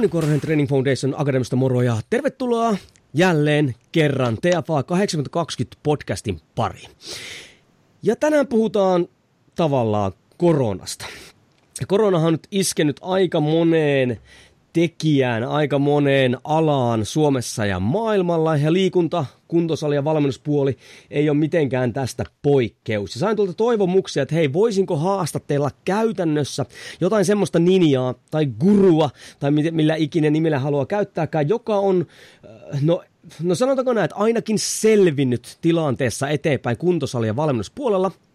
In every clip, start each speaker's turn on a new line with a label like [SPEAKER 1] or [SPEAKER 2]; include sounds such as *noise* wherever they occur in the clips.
[SPEAKER 1] Jouni Korhonen Training Foundation Akademista moro ja tervetuloa jälleen kerran TFA 8020 podcastin pari. Ja tänään puhutaan tavallaan koronasta. Koronahan on nyt iskenyt aika moneen tekijään aika moneen alaan Suomessa ja maailmalla ja liikunta, kuntosali ja valmennuspuoli ei ole mitenkään tästä poikkeus. Ja sain tuolta toivomuksia, että hei, voisinko haastatella käytännössä jotain semmoista ninjaa tai gurua tai millä ikinä nimellä haluaa käyttääkään, joka on, äh, no No sanotaanko näin, että ainakin selvinnyt tilanteessa eteenpäin kuntosali- ja valmennuspuolella –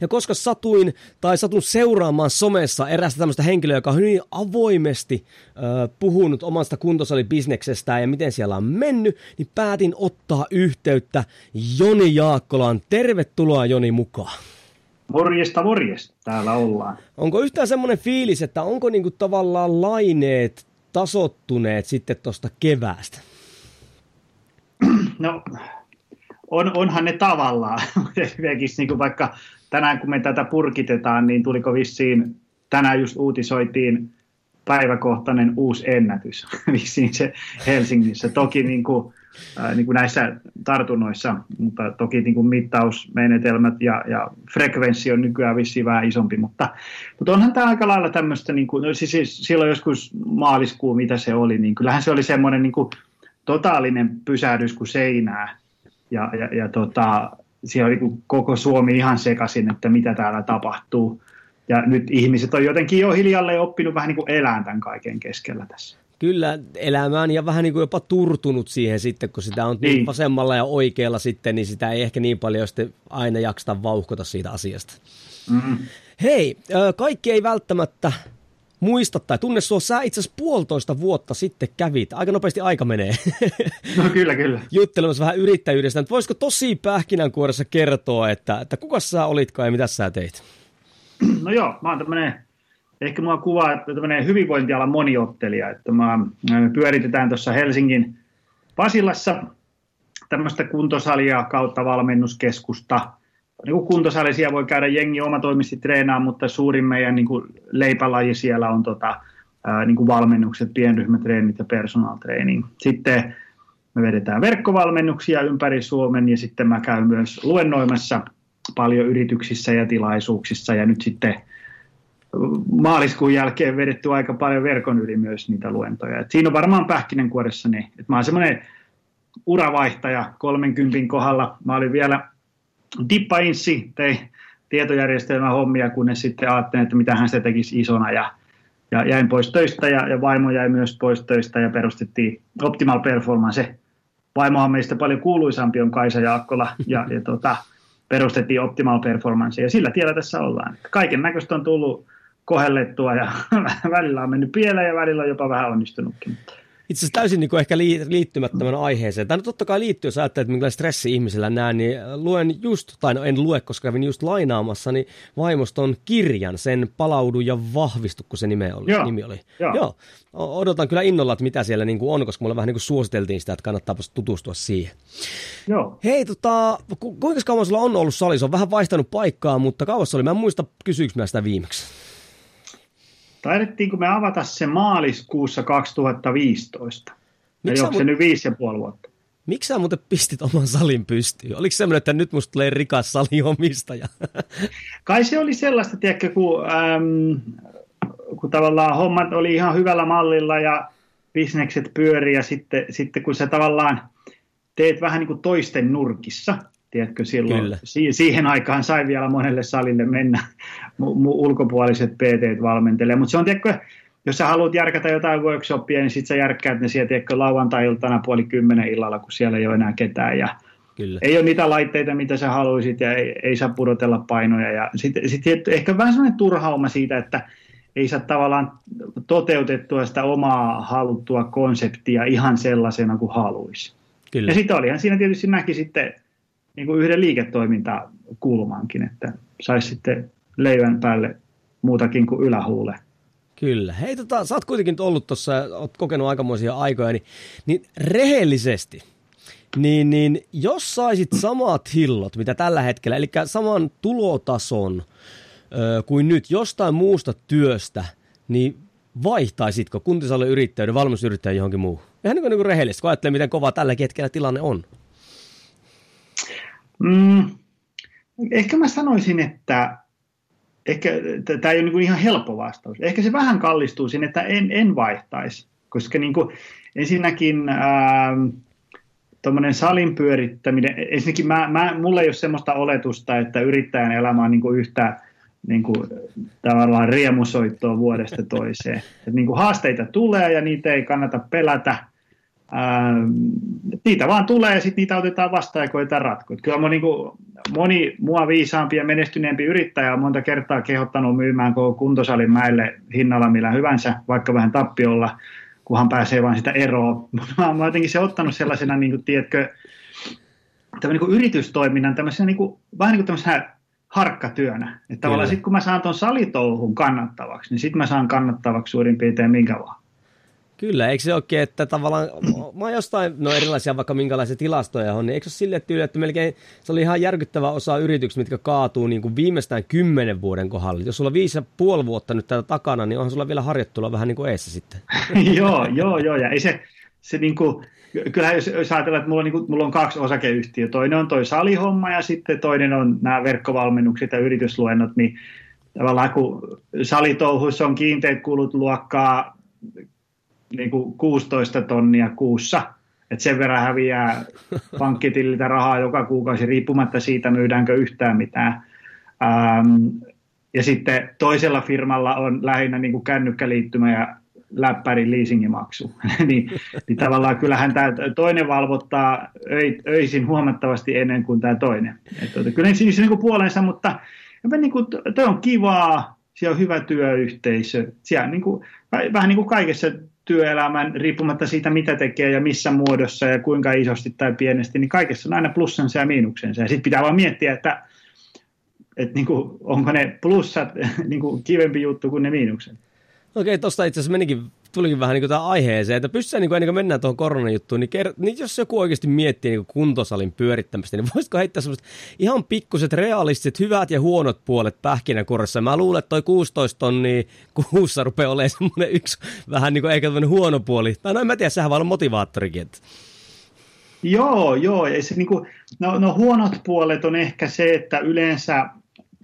[SPEAKER 1] ja koska satuin tai satun seuraamaan somessa erästä tämmöistä henkilöä, joka on hyvin avoimesti äh, puhunut omasta kuntosalibisneksestään ja miten siellä on mennyt, niin päätin ottaa yhteyttä Joni Jaakkolaan. Tervetuloa Joni mukaan.
[SPEAKER 2] Morjesta, morjesta. Täällä ollaan.
[SPEAKER 1] Onko yhtään semmoinen fiilis, että onko niinku tavallaan laineet tasottuneet sitten tuosta keväästä?
[SPEAKER 2] No, on, onhan ne tavallaan. *laughs* Esimerkiksi niin vaikka tänään kun me tätä purkitetaan, niin tuliko vissiin, tänään just uutisoitiin päiväkohtainen uusi ennätys *laughs* vissiin se Helsingissä. Toki niin kuin, äh, niin kuin näissä tartunnoissa, mutta toki niin kuin mittausmenetelmät ja, ja frekvenssi on nykyään vissiin vähän isompi, mutta, mutta onhan tämä aika lailla tämmöistä, niin kuin, no siis, siis silloin joskus maaliskuu, mitä se oli, niin kyllähän se oli semmoinen niin kuin totaalinen pysähdys kuin seinää, ja, ja, ja tota, siellä oli niin koko Suomi ihan sekaisin, että mitä täällä tapahtuu. Ja nyt ihmiset on jotenkin jo hiljalleen oppinut vähän niin kuin elää tämän kaiken keskellä tässä.
[SPEAKER 1] Kyllä, elämään ja vähän niin kuin jopa turtunut siihen sitten, kun sitä on niin. vasemmalla ja oikealla sitten, niin sitä ei ehkä niin paljon sitten aina jaksata vauhkota siitä asiasta. Mm. Hei, kaikki ei välttämättä muista tai tunne sua. Sä itse asiassa puolitoista vuotta sitten kävit. Aika nopeasti aika menee. *laughs*
[SPEAKER 2] No kyllä, kyllä.
[SPEAKER 1] Juttelemassa vähän yrittäjyydestä. voisiko tosi pähkinänkuoressa kertoa, että, että kuka sä olitkaan ja mitä sä teit? *clears throat*
[SPEAKER 2] No joo, mä oon tämmönen, ehkä mua kuvaa, että tämmönen hyvinvointialan moniottelija. Että mä, me pyöritetään tuossa Helsingin Pasilassa tämmöistä kuntosalia kautta valmennuskeskusta – niin kuin kuntosali, siellä voi käydä jengi omatoimisesti treenaamaan, mutta suurin meidän niin kuin leipälaji siellä on tota, ää, niin kuin valmennukset, pienryhmätreenit ja personal training. Sitten me vedetään verkkovalmennuksia ympäri Suomen ja sitten mä käyn myös luennoimassa paljon yrityksissä ja tilaisuuksissa ja nyt sitten maaliskuun jälkeen vedetty aika paljon verkon yli myös niitä luentoja. Et siinä on varmaan pähkinänkuoressa ne. Et mä oon semmoinen uravaihtaja 30 kohdalla. Mä olin vielä Dippa Inssi tei tietojärjestelmän hommia, kunnes sitten ajattelin, että mitä hän se tekisi isona ja, ja jäin pois töistä ja, ja vaimo jäi myös pois töistä ja perustettiin Optimal Performance. Vaimohan meistä paljon kuuluisampi on Kaisa Jaakkola ja, ja tota, perustettiin Optimal Performance ja sillä tiellä tässä ollaan. Kaiken näköistä on tullut kohellettua ja *laughs* välillä on mennyt pieleen ja välillä on jopa vähän onnistunutkin
[SPEAKER 1] itse asiassa täysin niin kuin ehkä liittymättömän aiheeseen. Tämä totta kai liittyy, jos ajattelet, että minkälainen stressi ihmisellä näen, niin luen just, tai no en lue, koska kävin just lainaamassa, niin vaimoston kirjan, sen palaudu ja vahvistu, kun se nime oli, Joo. nimi oli. Joo. Joo. Odotan kyllä innolla, että mitä siellä niin kuin on, koska mulle vähän niin kuin suositeltiin sitä, että kannattaa tutustua siihen. Joo. Hei, tota, ku, kuinka kauan sulla on ollut sali? Se on vähän vaihtanut paikkaa, mutta kauas oli. Mä en muista, kysyykö mä sitä viimeksi.
[SPEAKER 2] Taidettiinko me avata se maaliskuussa 2015? Miks Eli onko se nyt viisi ja puoli vuotta?
[SPEAKER 1] Miksi sä muuten pistit oman salin pystyyn? Oliko semmoinen, että nyt musta tulee rikas saliomistaja? *laughs*
[SPEAKER 2] Kai se oli sellaista, tiedätkö, kun, äm, kun tavallaan hommat oli ihan hyvällä mallilla ja bisnekset pyöri ja sitten, sitten kun sä tavallaan teet vähän niin kuin toisten nurkissa – Tiedätkö, silloin Kyllä. Si- siihen aikaan sai vielä monelle salille mennä *laughs* mu- mu- ulkopuoliset PT valmentelemaan, mutta se on tiedätkö, jos sä haluat järkätä jotain workshopia, niin sit sä järkkäät ne sieltä lauantai-iltana puoli kymmenen illalla, kun siellä ei ole enää ketään. Ja Kyllä. Ei ole niitä laitteita, mitä sä haluaisit ja ei, ei saa pudotella painoja. Ja sitten sit ehkä vähän sellainen turhauma siitä, että ei saa tavallaan toteutettua sitä omaa haluttua konseptia ihan sellaisena kuin haluaisi. Kyllä. Ja sitten olihan siinä tietysti näki sitten niin kuin yhden liiketoimintakulmankin, että saisi sitten leivän päälle muutakin kuin ylähuule.
[SPEAKER 1] Kyllä. Hei, tota, sä oot kuitenkin ollut tuossa, oot kokenut aikamoisia aikoja, niin, niin rehellisesti, niin, niin jos saisit samat hillot, mitä tällä hetkellä, eli saman tulotason ö, kuin nyt jostain muusta työstä, niin vaihtaisitko yrittäjyyden, valmisyrittäjän johonkin muuhun? Ihan niin kuin, niin kuin rehellisesti, kun ajattelee, miten kova tällä hetkellä tilanne on.
[SPEAKER 2] Mm, ehkä mä sanoisin, että tämä ei ole niin ihan helppo vastaus. Ehkä se vähän kallistuu sinne, että en, en vaihtaisi, koska niin kuin, ensinnäkin ää, tuommoinen salin pyörittäminen, ensinnäkin mä, mä, mulla ei ole sellaista oletusta, että yrittäjän elämä on niin kuin yhtä niin kuin, tavallaan riemusoittoa vuodesta toiseen. Et niin kuin haasteita tulee ja niitä ei kannata pelätä. Ää, niitä vaan tulee ja sitten niitä otetaan vastaan ja koetaan ratkoa. Kyllä mä, niin kuin, moni mua viisaampi ja menestyneempi yrittäjä on monta kertaa kehottanut myymään koko kuntosalin mäelle hinnalla millä hyvänsä, vaikka vähän tappiolla, kunhan pääsee vain sitä eroa. *laughs* Mä oon jotenkin se ottanut sellaisena, niin kuin, tiedätkö, niin kuin yritystoiminnan tämmöisenä, niin kuin, vähän niin kuin tämmöisenä harkkatyönä. Että tavallaan sitten kun mä saan tuon salitouhun kannattavaksi, niin sitten mä saan kannattavaksi suurin piirtein minkä vaan.
[SPEAKER 1] Kyllä, eikö se olekin, että tavallaan, mä oon jostain, no erilaisia vaikka minkälaisia tilastoja on, niin eikö se sille tyyli, että melkein se oli ihan järkyttävä osa yrityksiä, mitkä kaatuu niin kuin viimeistään kymmenen vuoden kohdalla. Jos sulla viisi ja puoli vuotta nyt tätä takana, niin onhan sulla vielä harjoittelua vähän niin kuin eessä sitten. *laughs*
[SPEAKER 2] joo, joo, joo, ja ei se, se niin kuin, kyllähän jos, jos ajatellaan, että mulla on, niin kuin, mulla on kaksi osakeyhtiöä, toinen on toi salihomma ja sitten toinen on nämä verkkovalmennukset ja yritysluennot, niin tavallaan kun salitouhuissa on kiinteät kulut luokkaa niin kuin 16 tonnia kuussa, että sen verran häviää *laughs* pankkitililtä rahaa joka kuukausi riippumatta siitä, myydäänkö yhtään mitään. Ähm, ja sitten toisella firmalla on lähinnä niin kuin kännykkäliittymä ja läppärin leasingimaksu. *laughs* niin, niin tavallaan kyllähän tämä toinen valvottaa öisin huomattavasti ennen kuin tämä toinen. Et, tuota, kyllä siis niin kuin puolensa, mutta niin kuin, toi on kivaa, siellä on hyvä työyhteisö. Siellä niin kuin, vähän niin kuin kaikessa työelämän, riippumatta siitä mitä tekee ja missä muodossa ja kuinka isosti tai pienesti, niin kaikessa on aina plussansa ja miinuksensa. Ja sitten pitää vaan miettiä, että, että niin kuin, onko ne plussat *laughs* niin kuin kivempi juttu kuin ne miinukset.
[SPEAKER 1] Okei, tuosta itse asiassa menikin, tulikin vähän niin kuin aiheeseen, että pystyy niin kuin, ennen kuin mennään tuohon koronajuttuun, niin, ker- niin jos joku oikeasti miettii niin kuin kuntosalin pyörittämistä, niin voisiko heittää semmoiset ihan pikkuset realistiset hyvät ja huonot puolet pähkinänkuoressa. Mä luulen, että toi 16 tonnia kuussa rupeaa olemaan semmoinen yksi vähän niin kuin eikä huono puoli. Tai no en mä tiedä, sehän voi olla motivaattorikin. Että...
[SPEAKER 2] Joo, joo. Ja se, niin kuin, no, no huonot puolet on ehkä se, että yleensä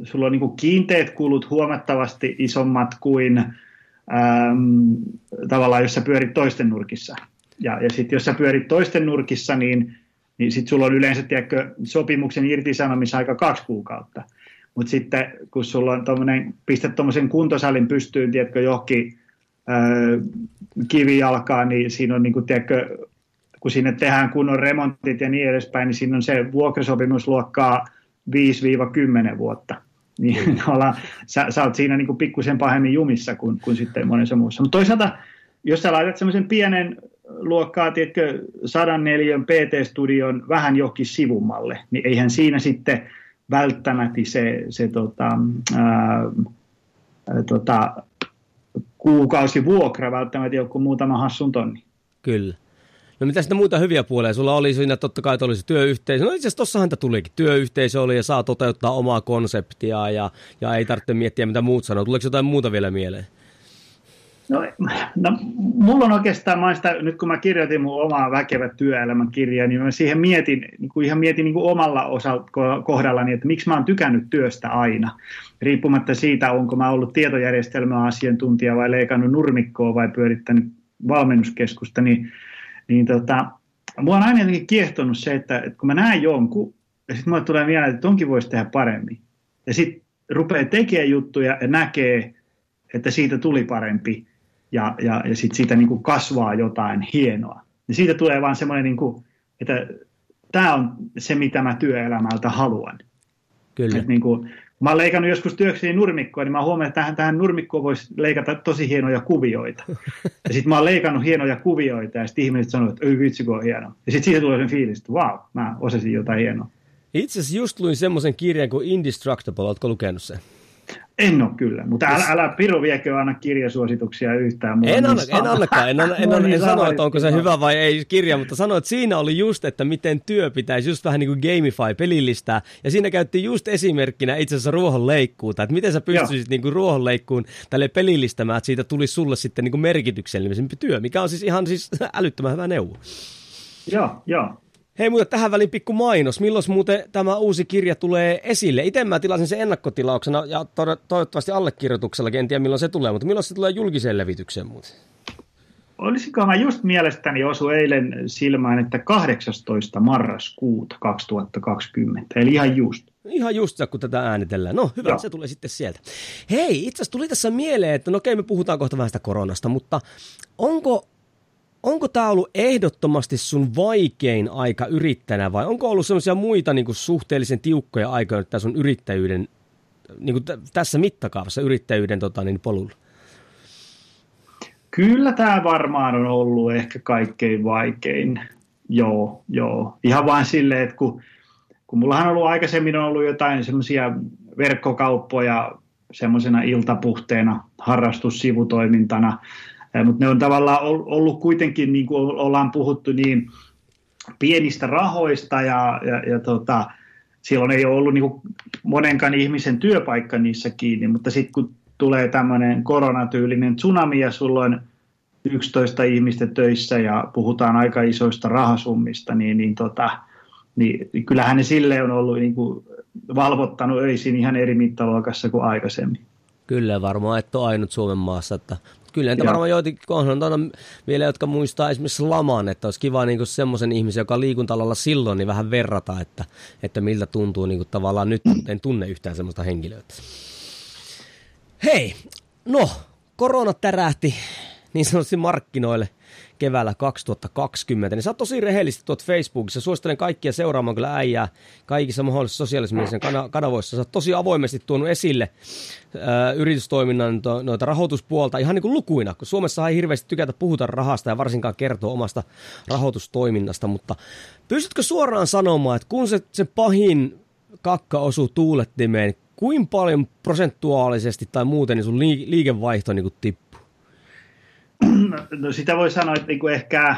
[SPEAKER 2] sulla on niin kuin kiinteät kulut huomattavasti isommat kuin ähm, tavallaan, jos sä pyörit toisten nurkissa. Ja, ja sitten jos sä pyörit toisten nurkissa, niin, niin sitten sulla on yleensä tiedätkö, sopimuksen irtisanomisaika kaksi kuukautta. Mutta sitten kun sulla on tommonen, pistät tuommoisen kuntosalin pystyyn, tiedätkö, johonkin äh, kivijalkaan, niin siinä on, niin kuin, tiedätkö, kun sinne tehdään kunnon remontit ja niin edespäin, niin siinä on se vuokrasopimus luokkaa 5-10 vuotta niin *laughs* olla, sä, sä oot siinä niin kuin pikkusen pahemmin jumissa kuin, kuin sitten monessa muussa. Mutta toisaalta, jos sä laitat semmoisen pienen luokkaa, tiedätkö, 104 PT-studion vähän johonkin sivummalle, niin eihän siinä sitten välttämättä se, se tota, ää, tota, kuukausivuokra välttämättä joku muutama hassun tonni.
[SPEAKER 1] Kyllä. No mitä sitten muita hyviä puolia? Sulla oli siinä totta kai, oli se työyhteisö. No itse asiassa tossahan tulikin. Työyhteisö oli ja saa toteuttaa omaa konseptia ja, ja ei tarvitse miettiä mitä muut sanoo. Tuleeko jotain muuta vielä mieleen?
[SPEAKER 2] No, no, mulla on oikeastaan, mä sitä, nyt kun mä kirjoitin mun omaa väkevä työelämän kirjaa, niin mä siihen mietin, niin kuin ihan mietin niin kuin omalla osalta kohdallani, että miksi mä oon tykännyt työstä aina. Riippumatta siitä, onko mä ollut tietojärjestelmäasiantuntija vai leikannut nurmikkoa vai pyörittänyt valmennuskeskusta, niin niin tota, mua on aina jotenkin kiehtonut se, että, että kun mä näen jonkun, ja sitten mulle tulee mieleen, että tonkin voisi tehdä paremmin. Ja sitten rupeaa tekemään juttuja ja näkee, että siitä tuli parempi. ja, ja, ja sitten siitä niin kuin kasvaa jotain hienoa. Ja siitä tulee vaan semmoinen, niin kuin, että tämä on se, mitä mä työelämältä haluan.
[SPEAKER 1] Kyllä.
[SPEAKER 2] Et niin kuin, mä oon leikannut joskus työkseni nurmikkoa, niin mä huomannut, että tähän, tähän nurmikkoon voisi leikata tosi hienoja kuvioita. Ja sitten mä oon leikannut hienoja kuvioita, ja sitten ihmiset sanoo, että vitsi, kun on hieno. Ja sitten siitä tulee sen fiilis, että vau, wow, mä osasin jotain hienoa.
[SPEAKER 1] Itse asiassa just luin semmoisen kirjan kuin Indestructible, oletko lukenut sen?
[SPEAKER 2] En ole kyllä, mutta älä, älä Piru viekö aina kirjasuosituksia yhtään. Mulla
[SPEAKER 1] en, anna, en annakaan, en, anna, en, *laughs* anna, en sano, että onko se hyvä vai ei kirja, mutta sanoit, että siinä oli just, että miten työ pitäisi just vähän niin kuin gamify, pelillistää. Ja siinä käytti just esimerkkinä itse asiassa ruohonleikkuuta, että miten sä pystyisit niin kuin ruohonleikkuun tälle pelillistämään, että siitä tulisi sulle sitten niin kuin merkityksellisempi työ, mikä on siis ihan siis *laughs* älyttömän hyvä neuvo.
[SPEAKER 2] Joo, joo.
[SPEAKER 1] Hei muuten tähän väliin pikku mainos. Milloin muuten tämä uusi kirja tulee esille? Itse mä tilasin sen ennakkotilauksena ja to- toivottavasti allekirjoituksellakin. En tiedä milloin se tulee, mutta milloin se tulee julkiseen levitykseen muuten?
[SPEAKER 2] Olisiko mä just mielestäni osu eilen silmään, että 18. marraskuuta 2020, eli ihan just.
[SPEAKER 1] Ihan just, kun tätä äänitellään. No hyvä, Joo. se tulee sitten sieltä. Hei, itse asiassa tuli tässä mieleen, että no okei, me puhutaan kohta vähän sitä koronasta, mutta onko onko tämä ollut ehdottomasti sun vaikein aika yrittäjänä vai onko ollut sellaisia muita niin kuin suhteellisen tiukkoja aikoja tässä sun yrittäjyyden, niin kuin t- tässä mittakaavassa yrittäjyyden tota, niin polulla?
[SPEAKER 2] Kyllä tämä varmaan on ollut ehkä kaikkein vaikein. Joo, joo. Ihan vain silleen, että kun, kun mullahan on ollut aikaisemmin on ollut jotain semmoisia verkkokauppoja semmoisena iltapuhteena, harrastussivutoimintana, mutta ne on tavallaan ollut kuitenkin, niin kuin ollaan puhuttu, niin pienistä rahoista ja, ja, ja tota, silloin ei ole ollut niin kuin monenkaan ihmisen työpaikka niissä kiinni, mutta sitten kun tulee tämmöinen koronatyylinen tsunami ja sulla on 11 ihmistä töissä ja puhutaan aika isoista rahasummista, niin, niin, tota, niin kyllähän ne sille on ollut niin kuin valvottanut öisin ihan eri mittaluokassa kuin aikaisemmin.
[SPEAKER 1] Kyllä varmaan, että on ainut Suomen maassa, että kyllä entä varmaan joitakin tuota vielä, jotka muistaa esimerkiksi laman, että olisi kiva niin semmoisen ihmisen, joka liikuntalalla silloin, niin vähän verrata, että, että miltä tuntuu niin kuin tavallaan nyt, en tunne yhtään semmoista henkilöä. Hei, no, korona tärähti niin sanotusti markkinoille keväällä 2020, niin sä oot tosi rehellisesti tuot Facebookissa. Suosittelen kaikkia seuraamaan kyllä äijää kaikissa mahdollisissa sosiaalisissa kanavoissa. Sä oot tosi avoimesti tuonut esille ää, yritystoiminnan to, noita rahoituspuolta ihan niin kuin lukuina, kun Suomessa ei hirveästi tykätä puhuta rahasta ja varsinkaan kertoa omasta rahoitustoiminnasta, mutta pystytkö suoraan sanomaan, että kun se, se pahin kakka osuu tuulettimeen, kuinka paljon prosentuaalisesti tai muuten niin sun liikevaihto niin tippuu? *clears throat*
[SPEAKER 2] No sitä voi sanoa, että niinku ehkä,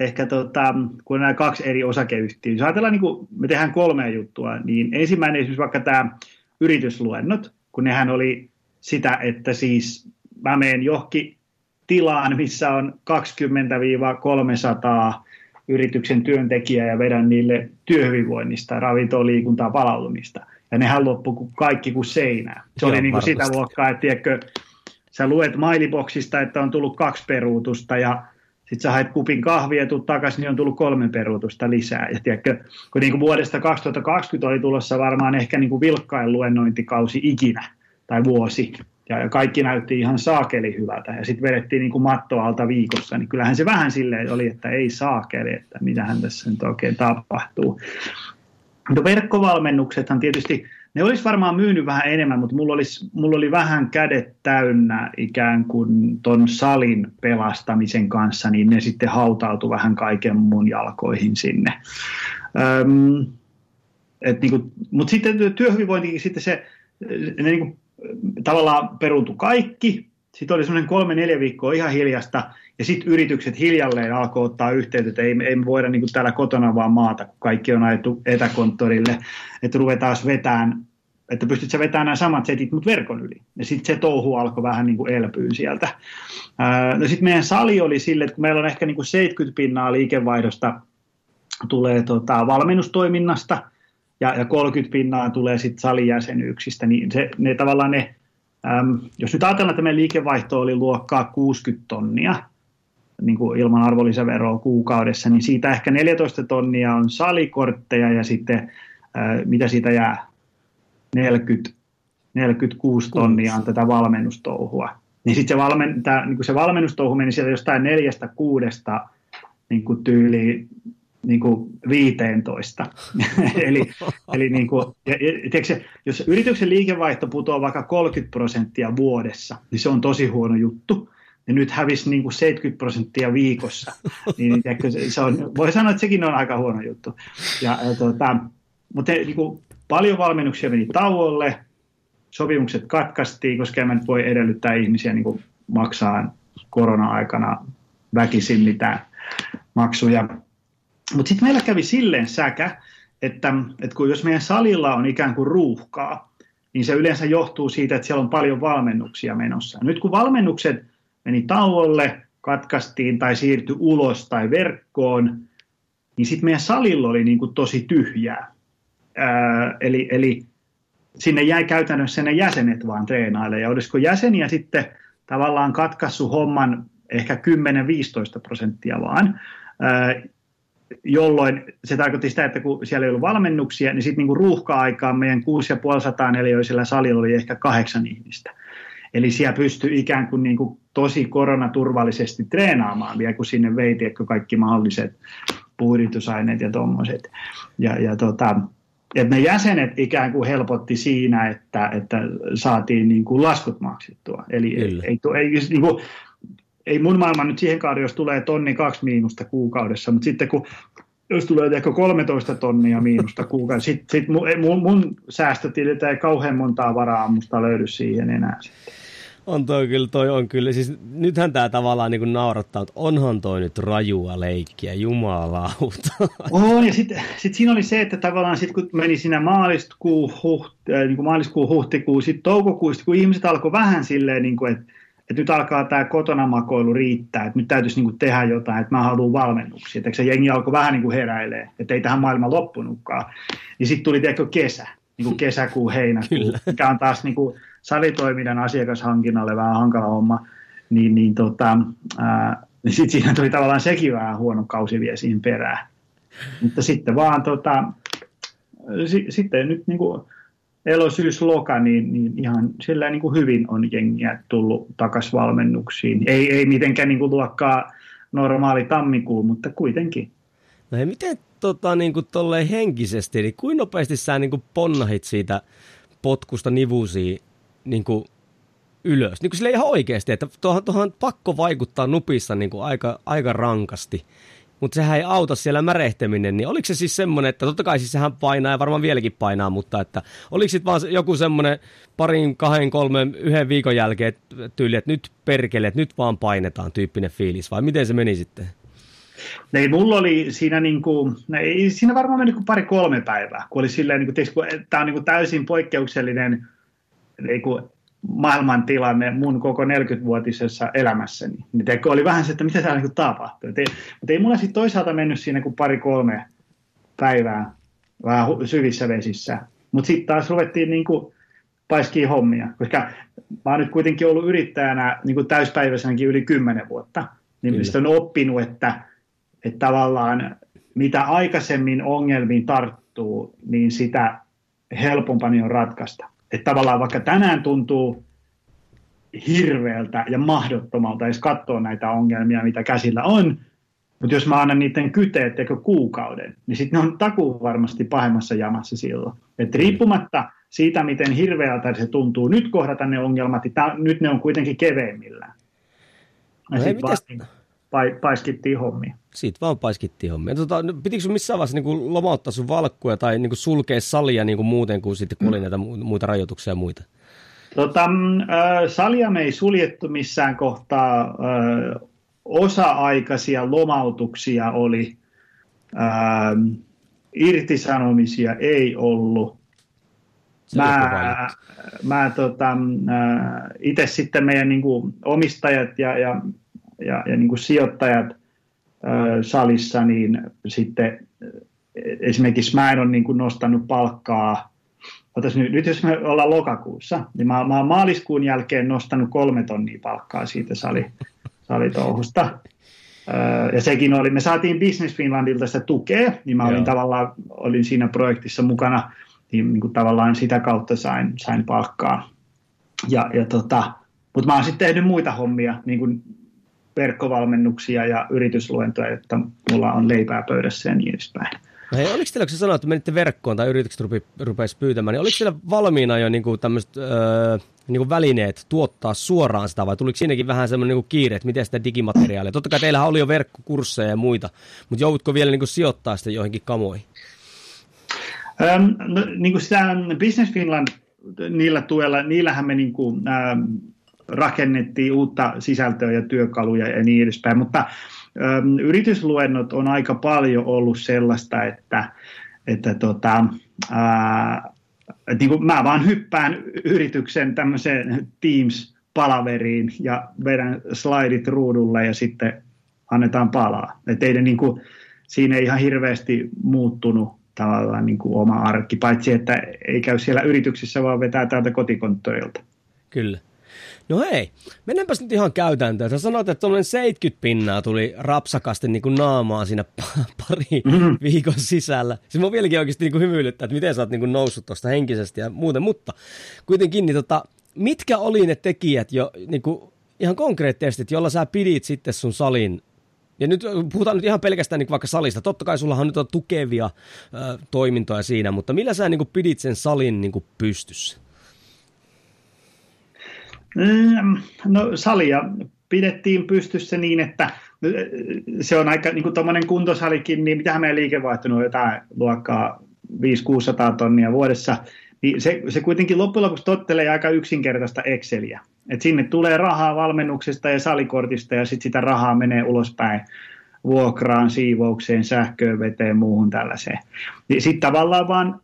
[SPEAKER 2] ehkä tota, kun on nämä kaksi eri osakeyhtiöä, jos ajatellaan, niin kuin me tehdään kolme juttua, niin ensimmäinen esimerkiksi vaikka tämä yritysluennot, kun nehän oli sitä, että siis mä menen johonkin tilaan, missä on 20-300 yrityksen työntekijää ja vedän niille työhyvinvoinnista, ravintoa, liikuntaa, palautumista. Ja nehän loppu kaikki kuin seinää. Se Joo, oli niin kuin sitä luokkaa, että tiedätkö, sä luet mailiboksista, että on tullut kaksi peruutusta ja sitten sä haet kupin kahvia ja takaisin, niin on tullut kolme peruutusta lisää. Ja tiedätkö, kun niin kuin vuodesta 2020 oli tulossa varmaan ehkä niin kuin vilkkain luennointikausi ikinä tai vuosi, ja kaikki näytti ihan saakeli hyvältä, ja sitten vedettiin niin kuin matto alta viikossa, niin kyllähän se vähän silleen oli, että ei saakeli, että mitähän tässä nyt oikein tapahtuu. Mutta verkkovalmennuksethan tietysti ne olisi varmaan myynyt vähän enemmän, mutta mulla, olisi, mulla oli vähän kädet täynnä ikään kuin ton salin pelastamisen kanssa, niin ne sitten hautautui vähän kaiken mun jalkoihin sinne. Öm, et niin kuin, mutta sitten työhyvinvointikin sitten se, ne niin kuin, tavallaan peruuntui kaikki, sitten oli semmoinen kolme, neljä viikkoa ihan hiljasta, ja sitten yritykset hiljalleen alkoi ottaa yhteyttä, että ei, ei me voida niin kuin täällä kotona vaan maata, kun kaikki on ajettu etäkonttorille, että ruvetaan vetään, että pystyt sä vetämään nämä samat setit, mutta verkon yli. Ja sitten se touhu alkoi vähän niin elpyä sieltä. no sitten meidän sali oli sille, että kun meillä on ehkä niin kuin 70 pinnaa liikevaihdosta tulee tota, valmennustoiminnasta, ja, ja 30 pinnaa tulee sitten salijäsenyyksistä, niin se, ne tavallaan ne Ähm, jos nyt ajatellaan, että meidän liikevaihto oli luokkaa 60 tonnia niin kuin ilman arvonlisäveroa kuukaudessa, niin siitä ehkä 14 tonnia on salikortteja ja sitten äh, mitä siitä jää? 40, 46 tonnia on tätä valmennustouhua. Niin sitten se, valmen, niin se valmennustouhu meni sieltä jostain neljästä kuudesta niin kuin tyyliin niin kuin 15. eli eli niin kuin, ja, ja, tiedätkö, jos yrityksen liikevaihto putoaa vaikka 30 prosenttia vuodessa, niin se on tosi huono juttu. Ja nyt hävisi niin kuin 70 prosenttia viikossa. *laughs* niin, tiedätkö, se on, voi sanoa, että sekin on aika huono juttu. Ja, ja tuota, mutta niin kuin, paljon valmennuksia meni tauolle, sopimukset katkaistiin, koska emme nyt voi edellyttää ihmisiä niin kuin maksaa korona-aikana väkisin mitään maksuja. Mutta sitten meillä kävi silleen säkä, että, että kun jos meidän salilla on ikään kuin ruuhkaa, niin se yleensä johtuu siitä, että siellä on paljon valmennuksia menossa. Nyt kun valmennukset meni tauolle, katkaistiin tai siirtyi ulos tai verkkoon, niin sitten meidän salilla oli niin kuin tosi tyhjää. Ää, eli, eli sinne jäi käytännössä ne jäsenet vaan treenaille. Ja olisiko jäseniä sitten tavallaan katkaissut homman ehkä 10-15 prosenttia vaan, jolloin se tarkoitti sitä, että kun siellä ei ollut valmennuksia, niin sitten niinku ruuhka-aikaan meidän 6500 neliöisellä salilla oli ehkä kahdeksan ihmistä. Eli siellä pystyi ikään kuin, niin kuin tosi koronaturvallisesti treenaamaan vielä, kun sinne vei kaikki mahdolliset puhdistusaineet ja tuommoiset. Ja, ja tota, että ne jäsenet ikään kuin helpotti siinä, että, että saatiin niin kuin laskut maksettua. Eli ei, ei, ei, niin kuin, ei mun maailma nyt siihen kaari, jos tulee tonni kaksi miinusta kuukaudessa, mutta sitten kun jos tulee ehkä 13 tonnia miinusta kuukaudessa, sitten sit mun, mun säästötililtä ei kauhean montaa varaa musta löydy siihen enää sitten.
[SPEAKER 1] On toi kyllä, toi on kyllä. Siis nythän tämä tavallaan niin naurattaa, että onhan toi nyt rajua leikkiä, jumalauta.
[SPEAKER 2] On, ja sitten sit siinä oli se, että tavallaan sit kun meni siinä maaliskuu, huht, niin maaliskuu, huhtikuu, sitten toukokuusta, kun ihmiset alkoi vähän silleen, niin kuin, että että nyt alkaa tämä kotona makoilu riittää, että nyt täytyisi niin kuin tehdä jotain, että mä haluan valmennuksia. Että se jengi alkoi vähän niin kuin heräilee, että ei tähän maailma loppunutkaan. Niin sitten tuli tiedätkö, kesä, niin kuin kesäkuu, heinäkuu, mikä on taas niin kuin salitoiminnan asiakashankinnalle vähän hankala homma. Niin, niin, tota, ää, niin sitten siinä tuli tavallaan sekin vähän huono kausi vielä siihen perään. Mutta sitten vaan tota, si, sitten nyt niin kuin, elosyysloka, niin, niin ihan sillä niin kuin hyvin on jengiä tullut takaisin valmennuksiin. Ei, ei mitenkään niin kuin luokkaa normaali tammikuu, mutta kuitenkin.
[SPEAKER 1] No hei, miten tota, niin kuin henkisesti, niin kuinka nopeasti sä niin kuin ponnahit siitä potkusta nivusiin niin kuin ylös? Niin kuin sille ihan oikeasti, että tuohon, tuohon pakko vaikuttaa nupissa niin kuin aika, aika rankasti mutta sehän ei auta siellä märehteminen, niin oliko se siis semmoinen, että totta kai siis sehän painaa ja varmaan vieläkin painaa, mutta että oliko sitten vaan joku semmoinen parin, kahden, kolmen, yhden viikon jälkeen tyyli, että nyt perkele, että nyt vaan painetaan tyyppinen fiilis, vai miten se meni sitten?
[SPEAKER 2] Ei, mulla oli siinä, niin kuin, ei, siinä varmaan meni niin pari-kolme päivää, kun oli silleen, niin kuin, tämä on niin kuin täysin poikkeuksellinen niin kuin, maailmantilanne mun koko 40-vuotisessa elämässäni. Niin oli vähän se, että mitä täällä niin tapahtuu. ei, mutta ei mulla sitten toisaalta mennyt siinä kuin pari-kolme päivää vähän syvissä vesissä. Mutta sitten taas ruvettiin niin kuin paiskiin hommia, koska mä oon nyt kuitenkin ollut yrittäjänä niin kuin täyspäiväisenäkin yli kymmenen vuotta. Niin mistä on oppinut, että, että tavallaan mitä aikaisemmin ongelmiin tarttuu, niin sitä helpompani on ratkaista. Että tavallaan vaikka tänään tuntuu hirveältä ja mahdottomalta edes katsoa näitä ongelmia, mitä käsillä on, mutta jos mä annan niiden kyteet eikö kuukauden, niin sitten ne on takuu varmasti pahemmassa jamassa silloin. Et riippumatta siitä, miten hirveältä se tuntuu nyt kohdata ne ongelmat, niin nyt ne on kuitenkin keveimmillään. Ja no sitten mites... paiskittiin hommia.
[SPEAKER 1] Siitä vaan paiskittiin hommia. Tota, pitikö sun missään vaiheessa niin lomauttaa sun valkkuja tai niin sulkea salia niin kuin muuten kuin sitten, kun oli mm. näitä muita rajoituksia ja muita?
[SPEAKER 2] Tota, äh, salia me ei suljettu missään kohtaa. Äh, osa-aikaisia lomautuksia oli. Äh, irtisanomisia ei ollut. mä, mä tota, itse sitten meidän niin kuin, omistajat ja, ja, ja, ja niin kuin sijoittajat salissa, niin sitten esimerkiksi mä en ole niin kuin nostanut palkkaa. Otas nyt, nyt jos me ollaan lokakuussa, niin mä, mä oon maaliskuun jälkeen nostanut kolme tonnia palkkaa siitä sali, salitouhusta. Ja sekin oli, me saatiin Business Finlandilta sitä tukea, niin mä olin Joo. tavallaan, olin siinä projektissa mukana, niin, niin kuin tavallaan sitä kautta sain, sain palkkaa. Ja, ja tota, Mutta mä oon sitten tehnyt muita hommia, niin kuin verkkovalmennuksia ja yritysluentoja, että mulla on leipää pöydässä ja niin edespäin.
[SPEAKER 1] No hei, oliko teillä, kun sä sanoit, että menitte verkkoon tai yritykset rupi, rupesi pyytämään, niin oliko siellä valmiina jo niin kuin tämmöiset öö, niin kuin välineet tuottaa suoraan sitä vai tuliko siinäkin vähän semmoinen niin kiire, että miten sitä digimateriaalia? Totta kai teillähän oli jo verkkokursseja ja muita, mutta joudutko vielä niin kuin sijoittaa sitä joihinkin kamoihin?
[SPEAKER 2] Um, no, niin kuin sitä Business Finland niillä tuella, niillähän me niin kuin, ähm, rakennettiin uutta sisältöä ja työkaluja ja niin edespäin, mutta ähm, yritysluennot on aika paljon ollut sellaista, että, että tota, äh, että niin kuin mä vaan hyppään yrityksen tämmöiseen Teams-palaveriin ja vedän slaidit ruudulle ja sitten annetaan palaa. Että ei niin kuin, siinä ei ihan hirveästi muuttunut tavallaan niin kuin oma arki, paitsi että ei käy siellä yrityksissä, vaan vetää täältä kotikonttorilta.
[SPEAKER 1] Kyllä. No hei, mennäänpäs nyt ihan käytäntöön. Sä sanoit, että tuollainen 70 pinnaa tuli rapsakasti niin kuin naamaan siinä pari mm-hmm. viikon sisällä. Siis mä vieläkin oikeasti niin kuin hymyilyttää, että miten sä oot niin kuin noussut tuosta henkisesti ja muuten. Mutta kuitenkin, niin tota, mitkä oli ne tekijät jo niin kuin ihan konkreettisesti, jolla sä pidit sitten sun salin ja nyt puhutaan nyt ihan pelkästään niin vaikka salista. Totta kai sulla on nyt on tukevia ö, toimintoja siinä, mutta millä sä niin kuin pidit sen salin niin kuin pystyssä?
[SPEAKER 2] Mm, no salia pidettiin pystyssä niin, että se on aika niin kuin kuntosalikin, niin mitähän meidän liikevaihto on jotain luokkaa 5-600 tonnia vuodessa, niin se, se kuitenkin loppujen lopuksi tottelee aika yksinkertaista Exceliä. Et sinne tulee rahaa valmennuksesta ja salikortista ja sitten sitä rahaa menee ulospäin vuokraan, siivoukseen, sähköön, veteen, muuhun tällaiseen. Niin sitten tavallaan vaan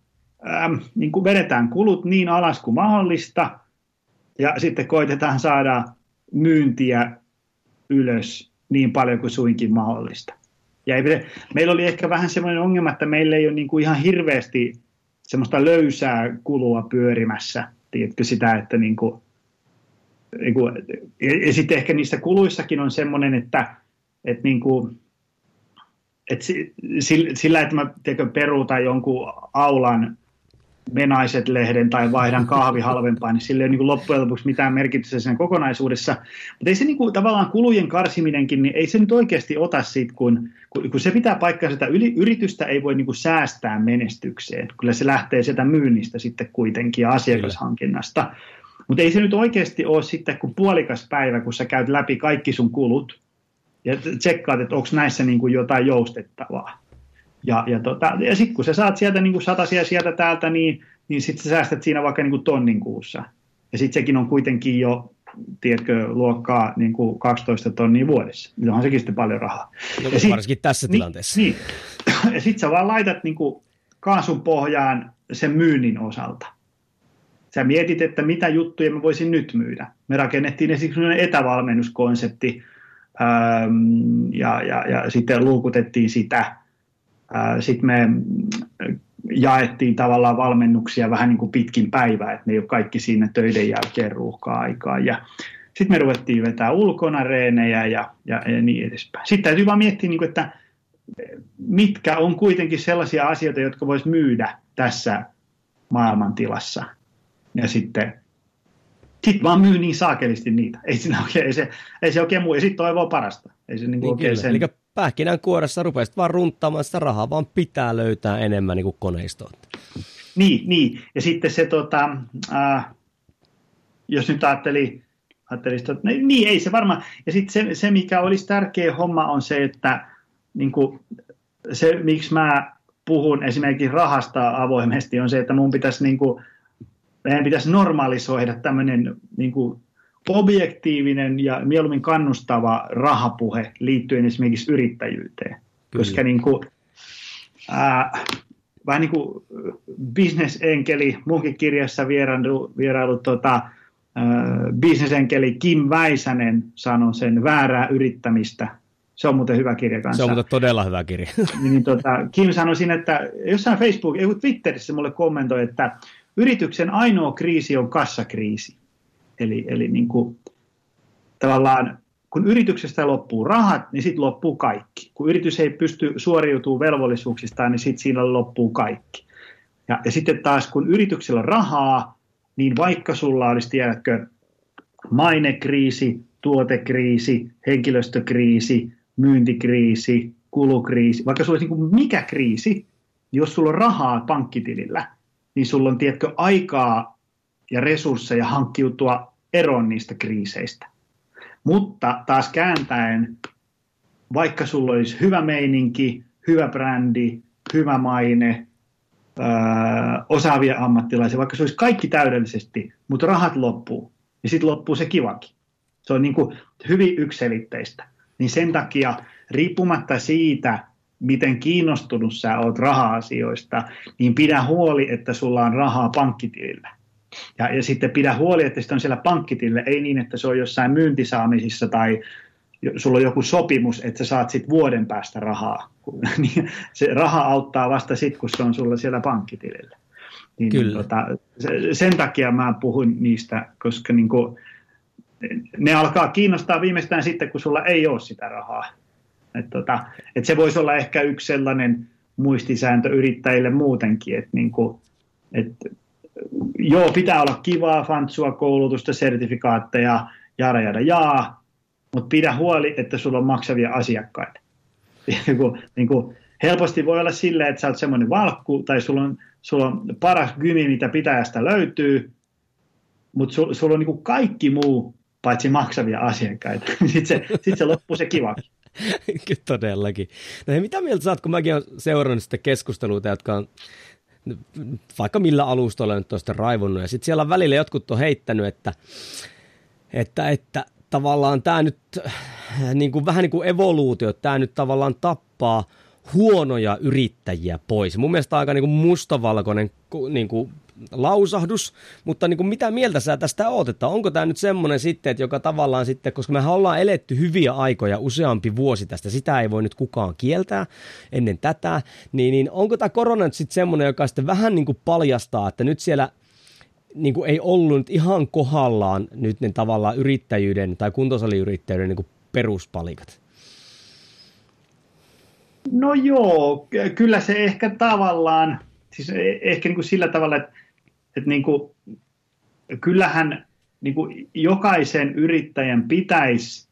[SPEAKER 2] ähm, niin vedetään kulut niin alas kuin mahdollista ja sitten koitetaan saada myyntiä ylös niin paljon kuin suinkin mahdollista. Ja ei, meillä oli ehkä vähän semmoinen ongelma, että meillä ei ole niin kuin ihan hirveästi semmoista löysää kulua pyörimässä. Tiedätkö sitä, että niin kuin, niin kuin, ja, ja sitten ehkä niissä kuluissakin on semmoinen, että, että, niin kuin, että sillä, että mä teekö peruutan jonkun aulan menaiset lehden tai vaihdan kahvi halvempaa, niin sillä ei ole niin kuin loppujen lopuksi mitään merkitystä sen kokonaisuudessa. Mutta ei se niin kuin, tavallaan kulujen karsiminenkin, niin ei se nyt oikeasti ota siitä, kun, kun se pitää paikkaa sitä yli, yritystä ei voi niin kuin säästää menestykseen. Kyllä se lähtee sieltä myynnistä sitten kuitenkin ja asiakashankinnasta. Mutta ei se nyt oikeasti ole sitten kuin puolikas päivä, kun sä käyt läpi kaikki sun kulut ja tsekkaat, että onko näissä niin kuin jotain joustettavaa. Ja, ja, tota, ja sitten kun sä saat sieltä niin satasia sieltä täältä, niin, niin sitten sä säästät siinä vaikka niin kuin tonnin kuussa. Ja sitten sekin on kuitenkin jo, tiedätkö, luokkaa niin kuin 12 tonnia vuodessa. Onhan sekin sitten paljon rahaa.
[SPEAKER 1] No, ja sit, varsinkin tässä niin, tilanteessa.
[SPEAKER 2] Niin, *clears throat* ja sitten sä vaan laitat niin kuin kaasun pohjaan sen myynnin osalta. Sä mietit, että mitä juttuja mä voisin nyt myydä. Me rakennettiin esimerkiksi etävalmennuskonsepti, ähm, ja, ja, ja sitten luukutettiin sitä sitten me jaettiin tavallaan valmennuksia vähän niin kuin pitkin päivää, että ne ei ole kaikki siinä töiden jälkeen ruuhkaa aikaa. Ja sitten me ruvettiin vetää ulkona reenejä ja, ja, ja niin edespäin. Sitten täytyy vaan miettiä, niin kuin, että mitkä on kuitenkin sellaisia asioita, jotka voisi myydä tässä maailmantilassa. Ja sitten sit vaan myy niin saakelisti niitä. Ei, siinä oikein, ei, se, ei se oikein muu. Ja sitten toivoo parasta. Ei se niin niin oikein sen... Eli
[SPEAKER 1] pähkinän kuoressa rupesit vaan runttaamaan sitä rahaa, vaan pitää löytää enemmän niin koneistoa.
[SPEAKER 2] Niin, niin, ja sitten se, tota, äh, jos nyt ajatteli, ajatteli sitä, että niin ei se varmaan, ja sitten se, se, mikä olisi tärkeä homma on se, että niin kuin, se, miksi mä puhun esimerkiksi rahasta avoimesti, on se, että mun pitäisi, niin kuin, meidän pitäisi normalisoida tämmöinen niin kuin, objektiivinen ja mieluummin kannustava rahapuhe liittyen esimerkiksi yrittäjyyteen. Kyllä. Koska niin kuin, ää, vähän niin kuin bisnesenkeli, munkin kirjassa vierailu, vierailu tota, bisnesenkeli Kim Väisänen sanoi sen väärää yrittämistä. Se on muuten hyvä kirja kanssa.
[SPEAKER 1] Se on muuten todella hyvä kirja. *laughs*
[SPEAKER 2] niin, tota, Kim sanoi siinä, että jossain Facebook, ei Twitterissä mulle kommentoi, että yrityksen ainoa kriisi on kassakriisi. Eli, eli niin kuin, tavallaan kun yrityksestä loppuu rahat, niin sitten loppuu kaikki. Kun yritys ei pysty suoriutumaan velvollisuuksistaan, niin sitten siinä loppuu kaikki. Ja, ja sitten taas kun yrityksellä on rahaa, niin vaikka sulla olisi, tiedätkö, mainekriisi, tuotekriisi, henkilöstökriisi, myyntikriisi, kulukriisi, vaikka sulla olisi niin mikä kriisi, jos sulla on rahaa pankkitilillä, niin sulla on, tiedätkö, aikaa ja resursseja hankkiutua eroon niistä kriiseistä. Mutta taas kääntäen, vaikka sulla olisi hyvä meininki, hyvä brändi, hyvä maine, öö, osaavia ammattilaisia, vaikka se olisi kaikki täydellisesti, mutta rahat loppuu, niin sitten loppuu se kivakin. Se on niin kuin hyvin ykselitteistä. Niin sen takia, riippumatta siitä, miten kiinnostunut sä oot raha-asioista, niin pidä huoli, että sulla on rahaa pankkitilillä. Ja, ja sitten pidä huoli, että se on siellä pankkitilillä, ei niin, että se on jossain myyntisaamisissa tai sulla on joku sopimus, että sä saat sitten vuoden päästä rahaa. *laughs* Niin se raha auttaa vasta sitten, kun se on sulla siellä pankkitilillä. Niin, Kyllä. Tota, sen takia mä puhun niistä, koska niin kuin, ne alkaa kiinnostaa viimeistään sitten, kun sulla ei ole sitä rahaa. Et tota, et se voisi olla ehkä yksi sellainen muistisääntö yrittäjille muutenkin, että niinku, et, joo, pitää olla kivaa, fantsua, koulutusta, sertifikaatteja, jara, jara, jaa, mutta pidä huoli, että sulla on maksavia asiakkaita. *laughs* niinku, niinku, helposti voi olla silleen, että sä oot semmoinen valkku, tai sulla on, sulla on paras gymi, mitä pitäjästä löytyy, mutta su, sulla on niinku kaikki muu paitsi maksavia asiakkaita. *laughs* Sitten se, sit se loppuu se kiva. *laughs*
[SPEAKER 1] Todellakin. No hei, mitä mieltä saat, kun mäkin olen seurannut sitä keskusteluita, jotka on vaikka millä alustoilla nyt on sitten raivonnut, ja sitten siellä on välillä jotkut on heittänyt, että, että, että tavallaan tämä nyt niin kuin, vähän niin kuin evoluutio, tämä nyt tavallaan tappaa huonoja yrittäjiä pois. Mun mielestä aika niin kuin mustavalkoinen niin kuin lausahdus, mutta niin kuin mitä mieltä sä tästä oot, että onko tämä nyt semmoinen sitten, että joka tavallaan sitten, koska me ollaan eletty hyviä aikoja useampi vuosi tästä, sitä ei voi nyt kukaan kieltää ennen tätä, niin, niin onko tämä korona nyt sitten semmoinen, joka sitten vähän niin kuin paljastaa, että nyt siellä niin kuin ei ollut ihan kohdallaan nyt ne tavallaan yrittäjyyden tai kuntosaliyrittäjyyden niin kuin peruspalikat?
[SPEAKER 2] No joo, kyllä se ehkä tavallaan, siis e- ehkä niin kuin sillä tavalla, että että niin kuin, kyllähän niin kuin jokaisen yrittäjän pitäisi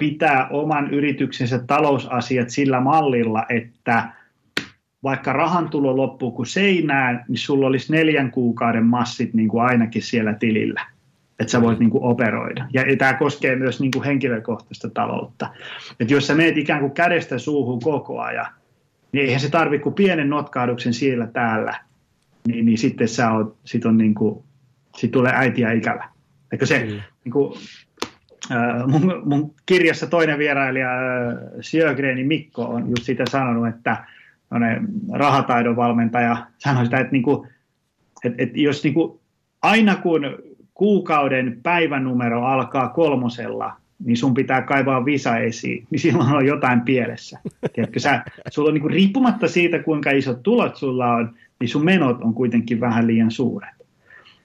[SPEAKER 2] pitää oman yrityksensä talousasiat sillä mallilla, että vaikka rahan tulo loppuu kuin seinään, niin sulla olisi neljän kuukauden massit niin kuin ainakin siellä tilillä, että sä voit niin kuin operoida. Ja, tämä koskee myös niin kuin henkilökohtaista taloutta. Että jos sä meet ikään kuin kädestä suuhun koko ajan, niin eihän se tarvitse kuin pienen notkahduksen siellä täällä – niin, niin sitten sä oot, sit on niin kuin, sit tulee äitiä ikävä. Eikö se, mm. niin kuin, äh, mun, mun, kirjassa toinen vierailija, äh, Sjögreni Mikko, on just sitä sanonut, että rahataidon valmentaja sanoi sitä, että, niin kuin, että, että jos niin kuin, aina kun kuukauden päivänumero alkaa kolmosella, niin sun pitää kaivaa visa esiin, niin silloin on jotain pielessä. Tiedätkö, sä, sulla on niin kuin, riippumatta siitä, kuinka isot tulot sulla on, niin sun menot on kuitenkin vähän liian suuret.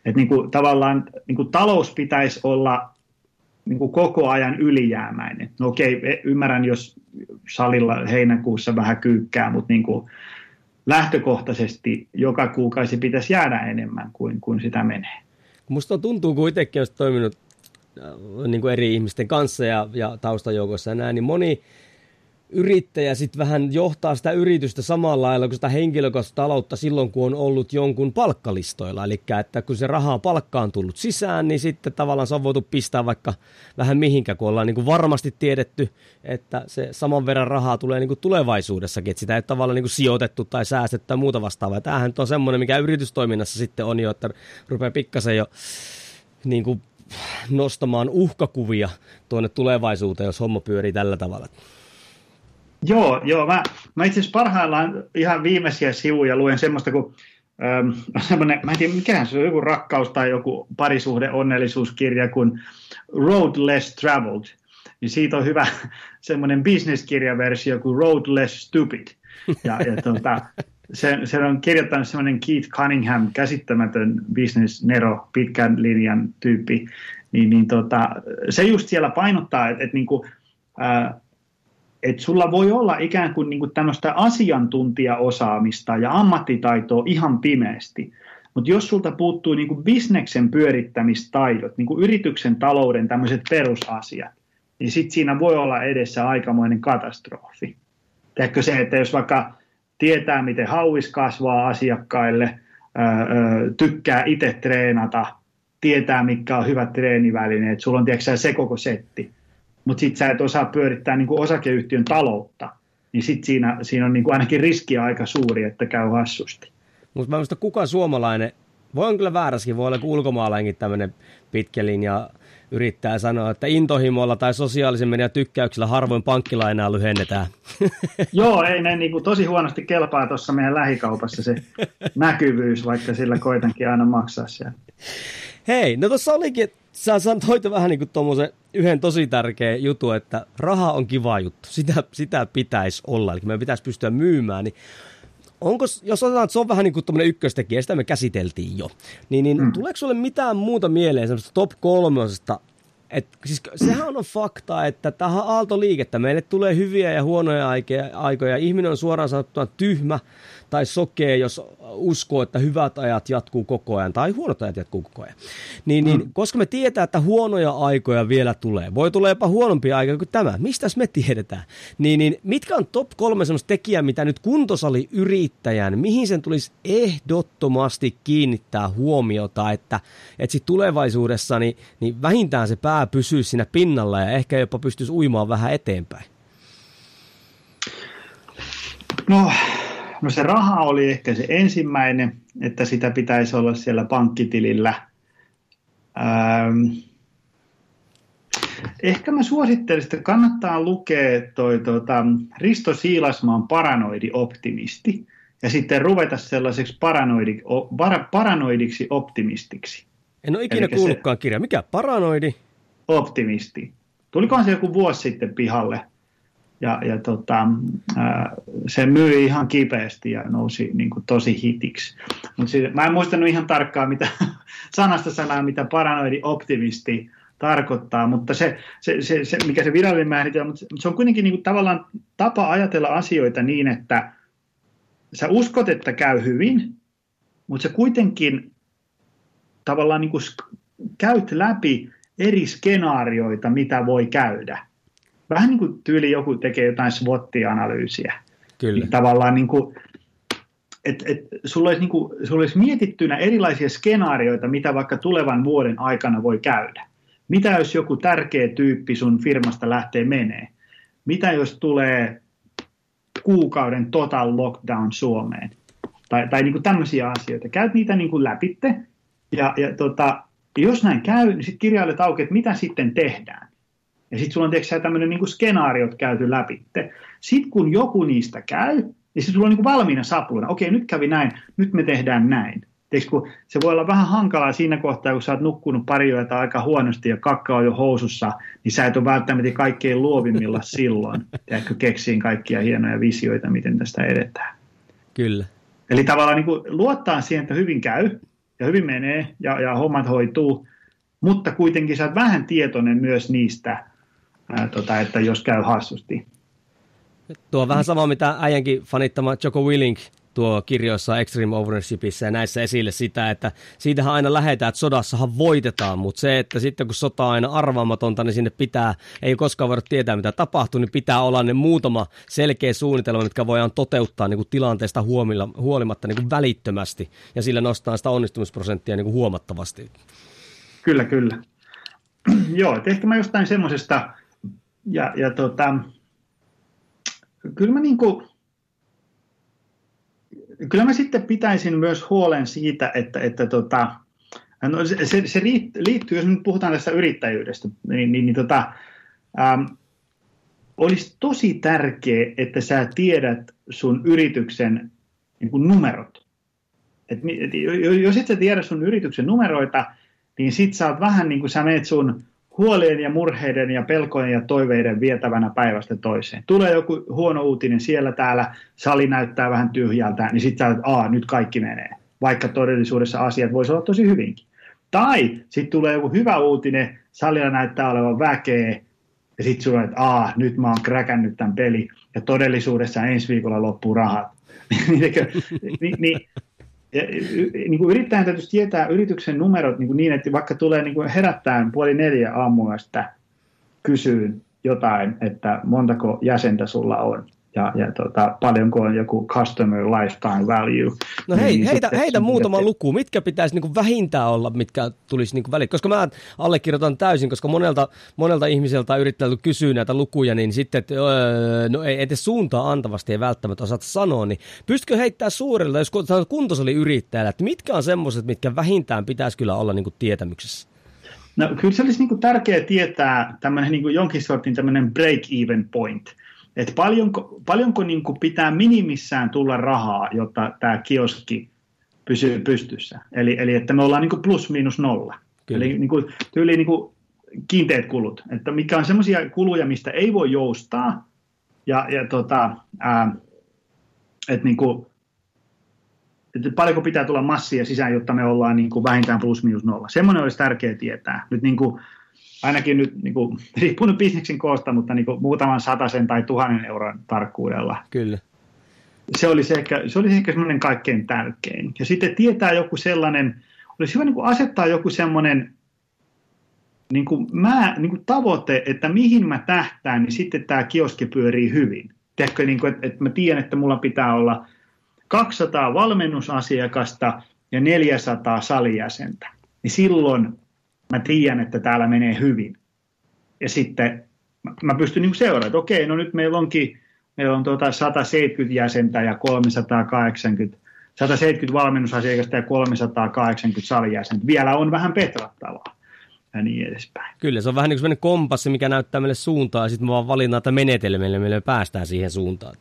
[SPEAKER 2] Et niin kuin, tavallaan niin kuin talous pitäisi olla niin kuin koko ajan ylijäämäinen. No okei, e, ymmärrän, jos salilla heinäkuussa vähän kyykkää, mutta niin kuin lähtökohtaisesti joka kuukausi pitäisi jäädä enemmän kuin, kuin sitä menee.
[SPEAKER 1] Musta tuntuu, kun itsekin olisi toiminut äh, niin kuin eri ihmisten kanssa ja, ja taustajoukossa ja näin, niin moni yrittäjä sitten vähän johtaa sitä yritystä samalla lailla kuin sitä henkilökohtaista taloutta silloin, kun on ollut jonkun palkkalistoilla. Eli että kun se rahaa palkkaan tullut sisään, niin sitten tavallaan se on voitu pistää vaikka vähän mihinkä, kun ollaan niin kuin varmasti tiedetty, että se saman verran rahaa tulee niin kuin tulevaisuudessakin, että sitä ei tavallaan niin kuin sijoitettu tai säästetty tai muuta vastaavaa. Tämähän on semmoinen, mikä yritystoiminnassa sitten on jo, että rupeaa pikkasen jo niin kuin nostamaan uhkakuvia tuonne tulevaisuuteen, jos homma pyörii tällä tavalla.
[SPEAKER 2] Joo, joo. Mä, mä itse asiassa parhaillaan ihan viimeisiä sivuja luen semmoista kuin ähm, *laughs* semmoinen, mä en tiedä mikä se on, joku rakkaus tai joku parisuhde onnellisuuskirja kuin Road Less Traveled. Niin siitä on hyvä *laughs* semmoinen bisneskirjaversio kuin Road Less Stupid. Ja, ja tuota, *laughs* se, se on kirjoittanut semmoinen Keith Cunningham, käsittämätön business-nero, pitkän linjan tyyppi. Niin, niin tota, se just siellä painottaa, että, että niin kuin, äh, että sulla voi olla ikään kuin, niin kuin tämmöistä asiantuntijaosaamista ja ammattitaitoa ihan pimeästi, Mutta jos sulta puuttuu niin kuin bisneksen pyörittämistaidot, niin kuin yrityksen talouden tämmöiset perusasiat, niin sitten siinä voi olla edessä aikamoinen katastrofi. Tehdäänkö se, että jos vaikka tietää, miten hauis kasvaa asiakkaille, tykkää itse treenata, tietää, mikä on hyvät treenivälineet, sulla on tiedätkö, se koko setti, mutta sitten sä et osaa pyörittää niin kuin osakeyhtiön taloutta, niin sitten siinä, siinä on niin kuin ainakin riski aika suuri, että käy hassusti.
[SPEAKER 1] Mutta mä muista kuka suomalainen, voi on kyllä vääräskin, voi olla ulkomaalainenkin tämmöinen pitkä linja yrittää sanoa, että intohimolla tai sosiaalisen median tykkäyksellä harvoin pankkilainaa lyhennetään. *laughs*
[SPEAKER 2] Joo, ei ne niin kuin tosi huonosti kelpaa tuossa meidän lähikaupassa se *laughs* näkyvyys, vaikka sillä koitankin aina maksaa siellä.
[SPEAKER 1] Hei, no tuossa olikin, sä sanoit vähän niin kuin yhden tosi tärkeä jutu, että raha on kiva juttu. Sitä, sitä pitäisi olla, eli meidän pitäisi pystyä myymään. Niin onko, jos otetaan, että se on vähän niin kuin ykköstekijä, sitä me käsiteltiin jo, niin, niin mm. tuleeko sulle mitään muuta mieleen semmoista top kolmosesta, et, siis sehän on fakta, että tähän aaltoliikettä meille tulee hyviä ja huonoja aikoja. Ihminen on suoraan sanottuna tyhmä tai sokee, jos uskoo, että hyvät ajat jatkuu koko ajan tai huonot ajat jatkuu koko ajan. Niin, niin, mm. koska me tietää, että huonoja aikoja vielä tulee, voi tulla jopa huonompia aikoja kuin tämä, mistä me tiedetään, niin, niin mitkä on top kolme sellaista tekijää, mitä nyt kuntosali yrittäjän, mihin sen tulisi ehdottomasti kiinnittää huomiota, että, että sit tulevaisuudessa niin, niin vähintään se pää pysyy siinä pinnalla ja ehkä jopa pystyisi uimaan vähän eteenpäin?
[SPEAKER 2] No, No se raha oli ehkä se ensimmäinen, että sitä pitäisi olla siellä pankkitilillä. Ähm, ehkä mä suosittelisin, että kannattaa lukea toi, tota, Risto Siilasmaan Paranoidi optimisti ja sitten ruveta sellaiseksi paranoidi, para, paranoidiksi optimistiksi.
[SPEAKER 1] En ole ikinä kuullutkaan se, kirja. Mikä paranoidi?
[SPEAKER 2] Optimisti. Tulikohan se joku vuosi sitten pihalle? Ja, ja tota, se myi ihan kipeästi ja nousi niin kuin tosi hitiksi. Mut siis, mä en muistanut ihan tarkkaan mitä, *laughs* sanasta sanaa, mitä paranoidi optimisti tarkoittaa, mutta se, se, se, se mikä se virallinen määritelmä, mutta se on kuitenkin niin kuin tavallaan tapa ajatella asioita niin, että sä uskot, että käy hyvin, mutta sä kuitenkin tavallaan niin kuin käyt läpi eri skenaarioita, mitä voi käydä vähän niin kuin tyyli joku tekee jotain SWOT-analyysiä. Kyllä. Niin tavallaan niin kuin, et, et, sulla, olisi niin kuin, sulla olisi mietittynä erilaisia skenaarioita, mitä vaikka tulevan vuoden aikana voi käydä. Mitä jos joku tärkeä tyyppi sun firmasta lähtee menee? Mitä jos tulee kuukauden total lockdown Suomeen? Tai, tai niin kuin tämmöisiä asioita. Käyt niitä niin kuin läpitte, ja, ja tota, jos näin käy, niin sitten kirjailet auki, että mitä sitten tehdään. Ja sitten sulla on tiedätkö, tämmöinen niin skenaariot käyty läpi. Sitten kun joku niistä käy, niin sitten sulla on niin valmiina sapluina. Okei, nyt kävi näin, nyt me tehdään näin. Tiedätkö, kun se voi olla vähän hankalaa siinä kohtaa, kun sä oot nukkunut pari yötä aika huonosti ja kakka on jo housussa, niin sä et ole välttämättä kaikkein luovimmilla *laughs* silloin. Tiedätkö, keksiin kaikkia hienoja visioita, miten tästä edetään.
[SPEAKER 1] Kyllä.
[SPEAKER 2] Eli tavallaan niin kuin luottaa siihen, että hyvin käy ja hyvin menee ja, ja hommat hoituu, mutta kuitenkin sä oot vähän tietoinen myös niistä ää, tota, että jos käy hassusti.
[SPEAKER 1] Tuo on vähän sama, mitä äijänkin fanittama Joko Willink tuo kirjoissa Extreme Ownershipissa ja näissä esille sitä, että siitähän aina lähetään, että sodassahan voitetaan, mutta se, että sitten kun sota on aina arvaamatonta, niin sinne pitää, ei koskaan voida tietää mitä tapahtuu, niin pitää olla ne muutama selkeä suunnitelma, mitkä voidaan toteuttaa niin kuin tilanteesta huomilla, huolimatta niin kuin välittömästi ja sillä nostaa sitä onnistumisprosenttia niin kuin huomattavasti.
[SPEAKER 2] Kyllä, kyllä. *clears throat* Joo, että ehkä mä jostain semmoisesta ja, ja tota, kyllä mä niin kuin, kyllä mä sitten pitäisin myös huolen siitä, että, että tota, no se, se, liittyy, jos nyt puhutaan tästä yrittäjyydestä, niin, niin, niin tota, ähm, olisi tosi tärkeää, että sä tiedät sun yrityksen niin kuin numerot. Et, et, jos et sä tiedä sun yrityksen numeroita, niin sit sä oot vähän niin kuin sä meet sun huolien ja murheiden ja pelkojen ja toiveiden vietävänä päivästä toiseen. Tulee joku huono uutinen siellä täällä, sali näyttää vähän tyhjältä, niin sitten että nyt kaikki menee. Vaikka todellisuudessa asiat voisi olla tosi hyvinkin. Tai sitten tulee joku hyvä uutinen, salilla näyttää olevan väkeä, ja sitten sulla että Aa, nyt mä oon kräkännyt tämän peli, ja todellisuudessa ensi viikolla loppuu rahat. *laughs* Niin, niin, ja, niin kuin yrittäjän täytyisi tietää yrityksen numerot niin, kuin niin että vaikka tulee niin kuin herättää puoli neljä aamulla sitä kysyyn jotain, että montako jäsentä sulla on ja, ja tota, paljonko on joku customer lifetime value.
[SPEAKER 1] No hei, niin heitä, heitä muutama luku, mitkä pitäisi niin kuin vähintään olla, mitkä tulisi niin kuin väliin, koska mä allekirjoitan täysin, koska monelta, monelta ihmiseltä on yrittänyt kysyä näitä lukuja, niin sitten, että öö, no ei edes suuntaa antavasti ei välttämättä osata sanoa, niin pystytkö heittämään suurella, jos kuntosali yrittäjällä, että mitkä on semmoiset, mitkä vähintään pitäisi kyllä olla niin kuin tietämyksessä?
[SPEAKER 2] No kyllä se olisi niin kuin tärkeää tietää tämmöinen niin kuin jonkin sortin tämmöinen break-even point – että paljonko, paljonko niin kuin pitää minimissään tulla rahaa, jotta tämä kioski pysyy pystyssä. Eli, eli että me ollaan niin kuin plus miinus nolla. Kyllä. Eli niin kuin, tyyli niin kuin kiinteät kulut. Että mikä on semmoisia kuluja, mistä ei voi joustaa. Ja, ja tota, ää, että niin kuin, että paljonko pitää tulla massia sisään, jotta me ollaan niin kuin vähintään plus miinus nolla. Semmoinen olisi tärkeää tietää. Nyt niin kuin, ainakin nyt niin kuin, riippuu nyt bisneksin koosta, mutta niin kuin, muutaman sataisen tai tuhannen euron tarkkuudella.
[SPEAKER 1] Kyllä.
[SPEAKER 2] Se olisi ehkä, se olisi ehkä semmoinen kaikkein tärkein. Ja sitten tietää joku sellainen, olisi hyvä niin kuin asettaa joku semmoinen niin kuin mä, niin kuin tavoite, että mihin mä tähtään, niin sitten tämä kioski pyörii hyvin. Tiedätkö, niin kuin, että, että mä tiedän, että mulla pitää olla 200 valmennusasiakasta ja 400 salijäsentä. Niin silloin mä tiedän, että täällä menee hyvin. Ja sitten mä, pystyn niin seuraamaan, että okei, no nyt meillä onkin meillä on tuota 170 jäsentä ja 380, 170 valmennusasiakasta ja 380 salijäsentä. Vielä on vähän petrattavaa ja niin edespäin.
[SPEAKER 1] Kyllä, se on vähän niin kuin kompassi, mikä näyttää meille suuntaa, ja sitten me vaan valitaan näitä menetelmillä, millä me päästään siihen suuntaan.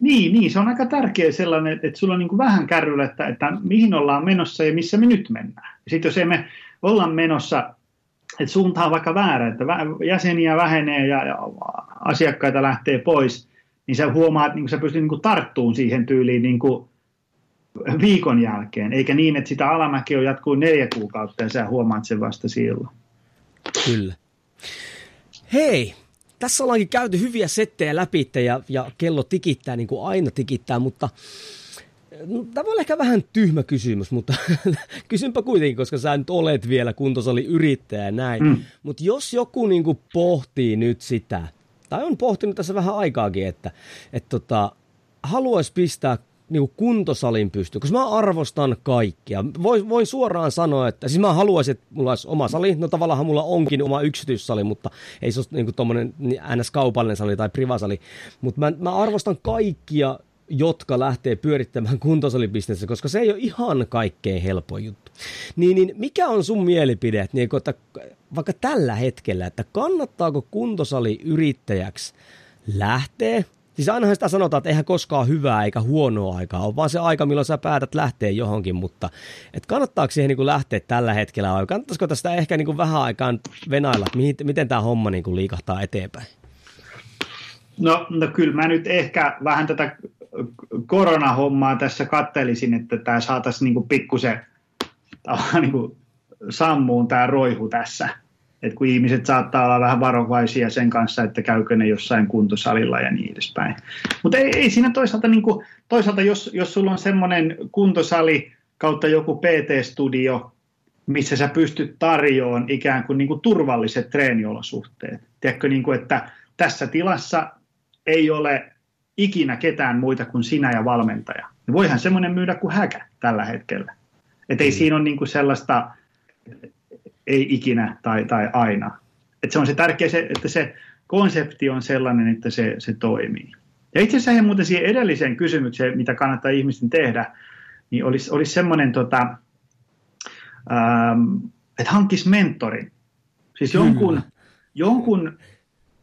[SPEAKER 2] Niin, niin, se on aika tärkeä sellainen, että sulla on niin kuin vähän kärryllä, että, että mihin ollaan menossa ja missä me nyt mennään. Sitten jos emme ollaan menossa, että suunta on vaikka väärä, että jäseniä vähenee ja, ja asiakkaita lähtee pois, niin sä huomaat, niin sä pystyt niin tarttuun siihen tyyliin niin kuin viikon jälkeen, eikä niin, että sitä alamäkeä jatkuu neljä kuukautta ja sä huomaat sen vasta silloin.
[SPEAKER 1] Kyllä. Hei, tässä ollaankin käyty hyviä settejä läpi ja, ja kello tikittää niin kuin aina tikittää, mutta Tämä on ehkä vähän tyhmä kysymys, mutta *laughs* kysynpä kuitenkin, koska sä nyt olet vielä kuntosali yrittäjä näin. Mm. Mutta jos joku niinku pohtii nyt sitä, tai on pohtinut tässä vähän aikaakin, että et tota, haluaisi pistää niinku kuntosalin pystyyn, koska mä arvostan kaikkia. Voin, voin suoraan sanoa, että siis mä haluaisin, että mulla olisi oma sali. No tavallaan mulla onkin oma yksityissali, mutta ei se ole niinku tommonen NS-kaupallinen sali tai privasali. Mutta mä, mä arvostan kaikkia jotka lähtee pyörittämään *laughs* kuntosalibisnestä, koska se ei ole ihan kaikkein helpoin juttu. Niin, niin mikä on sun mielipide, niin, että vaikka tällä hetkellä, että kannattaako kuntosali yrittäjäksi lähteä Siis ainahan sitä sanotaan, että eihän koskaan hyvää eikä huonoa aikaa ole, vaan se aika, milloin sä päätät lähteä johonkin, mutta että kannattaako siihen niin kuin lähteä tällä hetkellä vai kannattaisiko tästä ehkä niin kuin vähän aikaan venailla, miten, miten tämä homma niin kuin liikahtaa eteenpäin?
[SPEAKER 2] No, no kyllä mä nyt ehkä vähän tätä koronahommaa tässä kattelisin, että tämä saataisiin niin pikkusen niin sammuun tämä roihu tässä. Et kun ihmiset saattaa olla vähän varovaisia sen kanssa, että käykö ne jossain kuntosalilla ja niin edespäin. Mutta ei, ei siinä toisaalta, niin kuin, toisaalta jos, jos sulla on semmoinen kuntosali kautta joku PT-studio, missä sä pystyt tarjoamaan ikään kuin, niin kuin turvalliset treeniolosuhteet. Tiedätkö, niin kuin, että tässä tilassa ei ole ikinä ketään muita kuin sinä ja valmentaja. Niin voihan semmoinen myydä kuin häkä tällä hetkellä. Että ei mm. siinä ole niin kuin sellaista ei ikinä tai, tai aina. Et se on se tärkeä, se, että se konsepti on sellainen, että se, se toimii. Ja itse asiassa muuten siihen edelliseen kysymykseen, mitä kannattaa ihmisten tehdä, niin olisi, olisi semmoinen, tota, ähm, että hankkisi mentorin. Siis jonkun, jonkun,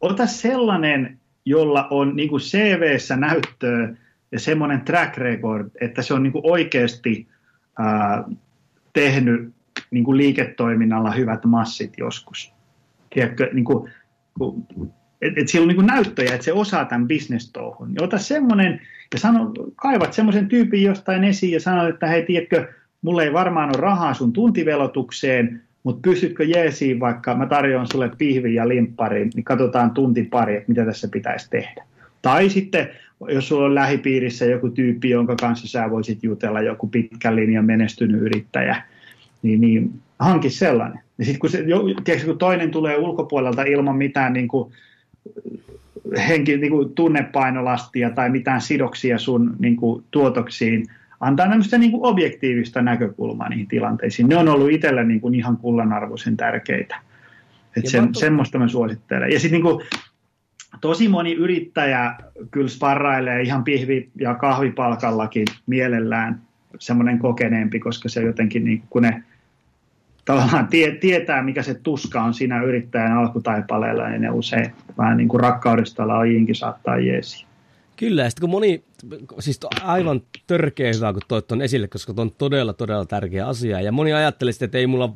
[SPEAKER 2] ota sellainen jolla on niin kuin CV-ssä näyttöä ja semmoinen track record, että se on niin kuin oikeasti ää, tehnyt niin kuin liiketoiminnalla hyvät massit joskus. Tiedätkö, niin kuin, että et sillä on niin näyttöjä, että se osaa tämän bisnestouhun. Ota semmoinen ja sano, kaivat semmoisen tyypin jostain esiin ja sanot, että hei, tiedätkö, mulla ei varmaan ole rahaa sun tuntivelotukseen, mutta pystytkö jeesiin, vaikka mä tarjoan sulle pihvin ja limpparin, niin katsotaan tunti pari, että mitä tässä pitäisi tehdä. Tai sitten, jos sulla on lähipiirissä joku tyyppi, jonka kanssa sä voisit jutella, joku pitkän linjan menestynyt yrittäjä, niin, niin hanki sellainen. Ja sitten kun, se, kun toinen tulee ulkopuolelta ilman mitään niin kuin, henki, niin kuin tunnepainolastia tai mitään sidoksia sun niin kuin, tuotoksiin, antaa tämmöistä niin kuin objektiivista näkökulmaa niihin tilanteisiin. Ne on ollut itselle niin kuin ihan kullanarvoisen tärkeitä. Et sen, to... Semmoista mä suosittelen. Ja sitten niin tosi moni yrittäjä kyllä sparrailee ihan pihvi- ja kahvipalkallakin mielellään semmoinen kokeneempi, koska se jotenkin, niin kun ne tavallaan tie, tietää, mikä se tuska on siinä yrittäjän alkutaipaleella, niin ne usein vähän niin kuin rakkaudesta lajiinkin saattaa jeesiä.
[SPEAKER 1] Kyllä, ja sitten kun moni, siis aivan törkeä hyvä, kun toit on esille, koska tuo on todella, todella tärkeä asia. Ja moni ajattelee sitten, että ei mulla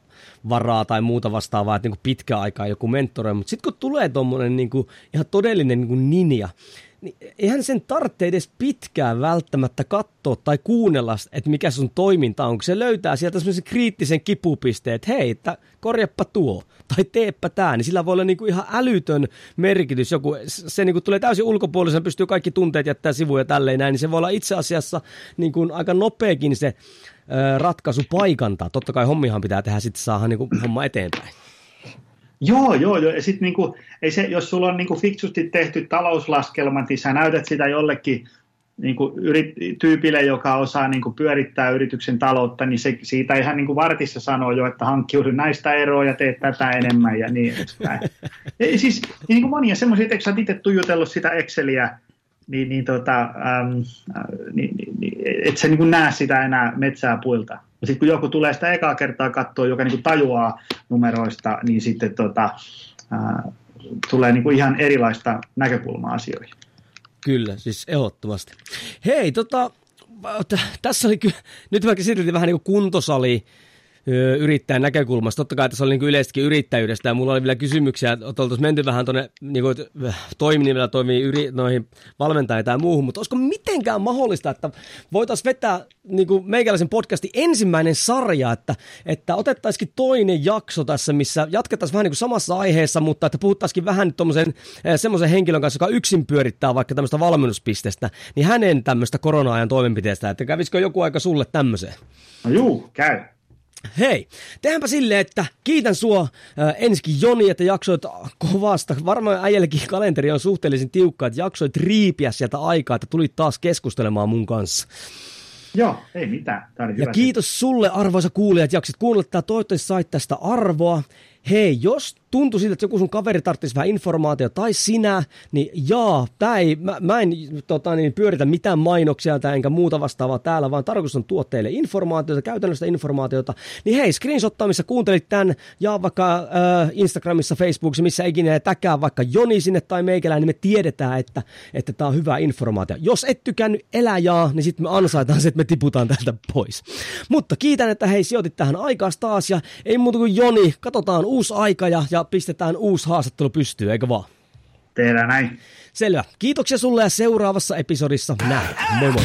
[SPEAKER 1] varaa tai muuta vastaavaa, että niin pitkä aikaa joku mentori, mutta sitten kun tulee tuommoinen niin ihan todellinen niin ninja, niin eihän sen tarvitse edes pitkään välttämättä katsoa tai kuunnella, että mikä sun toiminta on, kun se löytää sieltä semmoisen kriittisen kipupisteen, että hei, että korjappa tuo tai teepä tämä, niin sillä voi olla niinku ihan älytön merkitys. Joku, se niinku tulee täysin ulkopuolisen, pystyy kaikki tunteet jättää sivuja ja tälleen näin, niin se voi olla itse asiassa niinku aika nopeakin se ö, ratkaisu paikantaa. Totta kai hommihan pitää tehdä, sitten saada niinku homma eteenpäin.
[SPEAKER 2] Joo, joo, joo. Ja sit niinku, ei se, jos sulla on niinku fiksusti tehty talouslaskelma, niin sä näytät sitä jollekin niinku yrit, tyypille, joka osaa niinku pyörittää yrityksen taloutta, niin se, siitä ihan niinku vartissa sanoo jo, että hankkiudu näistä eroa ja teet tätä enemmän ja niin edespäin. *laughs* ja siis niin kuin monia semmoisia, että sä itse tuijotellut sitä Exceliä, niin, niin, tota, ähm, äh, niin, niin, niin et sä niin näe sitä enää metsää puilta. Ja sitten kun joku tulee sitä ekaa kertaa katsoa, joka niin tajuaa numeroista, niin sitten tota, ää, tulee niin kuin ihan erilaista näkökulmaa asioihin.
[SPEAKER 1] Kyllä, siis ehdottomasti. Hei, tota, tässä oli kyllä, nyt mä käsiteltiin vähän niin kuin kuntosali, yrittäjän näkökulmasta. Totta kai tässä oli niin yleisestikin yrittäjyydestä ja mulla oli vielä kysymyksiä, että oltaisiin menty vähän tuonne niin toiminimellä toimii yri, noihin valmentajia tai muuhun, mutta olisiko mitenkään mahdollista, että voitaisiin vetää niin kuin meikäläisen podcastin ensimmäinen sarja, että, että otettaisiin toinen jakso tässä, missä jatkettaisiin vähän niin kuin samassa aiheessa, mutta että puhuttaisiin vähän tuommoisen semmoisen henkilön kanssa, joka yksin pyörittää vaikka tämmöistä valmennuspistestä, niin hänen tämmöistä korona-ajan toimenpiteestä, että kävisikö joku aika sulle tämmöiseen?
[SPEAKER 2] No juu, käy.
[SPEAKER 1] Hei, tehdäänpä silleen, että kiitän sua äh, ensikin Joni, että jaksoit kovasta. Varmaan äijällekin kalenteri on suhteellisen tiukka, että jaksoit riipiä sieltä aikaa, että tulit taas keskustelemaan mun kanssa.
[SPEAKER 2] Joo, ei mitään. Tämä oli
[SPEAKER 1] ja
[SPEAKER 2] hyvä
[SPEAKER 1] kiitos sulle arvoisa kuulijat, jaksit kuunnella tätä, toivottavasti sait tästä arvoa. Hei, jos tuntuu siltä, että joku sun kaveri tarvitsisi vähän informaatiota, tai sinä, niin jaa, tää ei, mä, mä en tota, niin, pyöritä mitään mainoksia tai enkä muuta vastaavaa täällä, vaan tarkoitus on tuoda teille informaatiota, käytännössä informaatiota, niin hei, screenshottaa, missä kuuntelit tämän, ja vaikka äh, Instagramissa, Facebookissa, missä ikinä täkää vaikka Joni sinne tai meikälään, niin me tiedetään, että että tämä on hyvä informaatio. Jos et tykännyt eläjää, niin sitten me ansaitaan se, että me tiputaan täältä pois. Mutta kiitän, että hei, sijoitit tähän aikaa taas, ja ei muuta kuin Joni, katsotaan uusi aika ja, ja pistetään uusi haastattelu pystyyn, eikö vaan?
[SPEAKER 2] Tehdään näin.
[SPEAKER 1] Selvä. Kiitoksia sulle ja seuraavassa episodissa nähdään. Moi moi.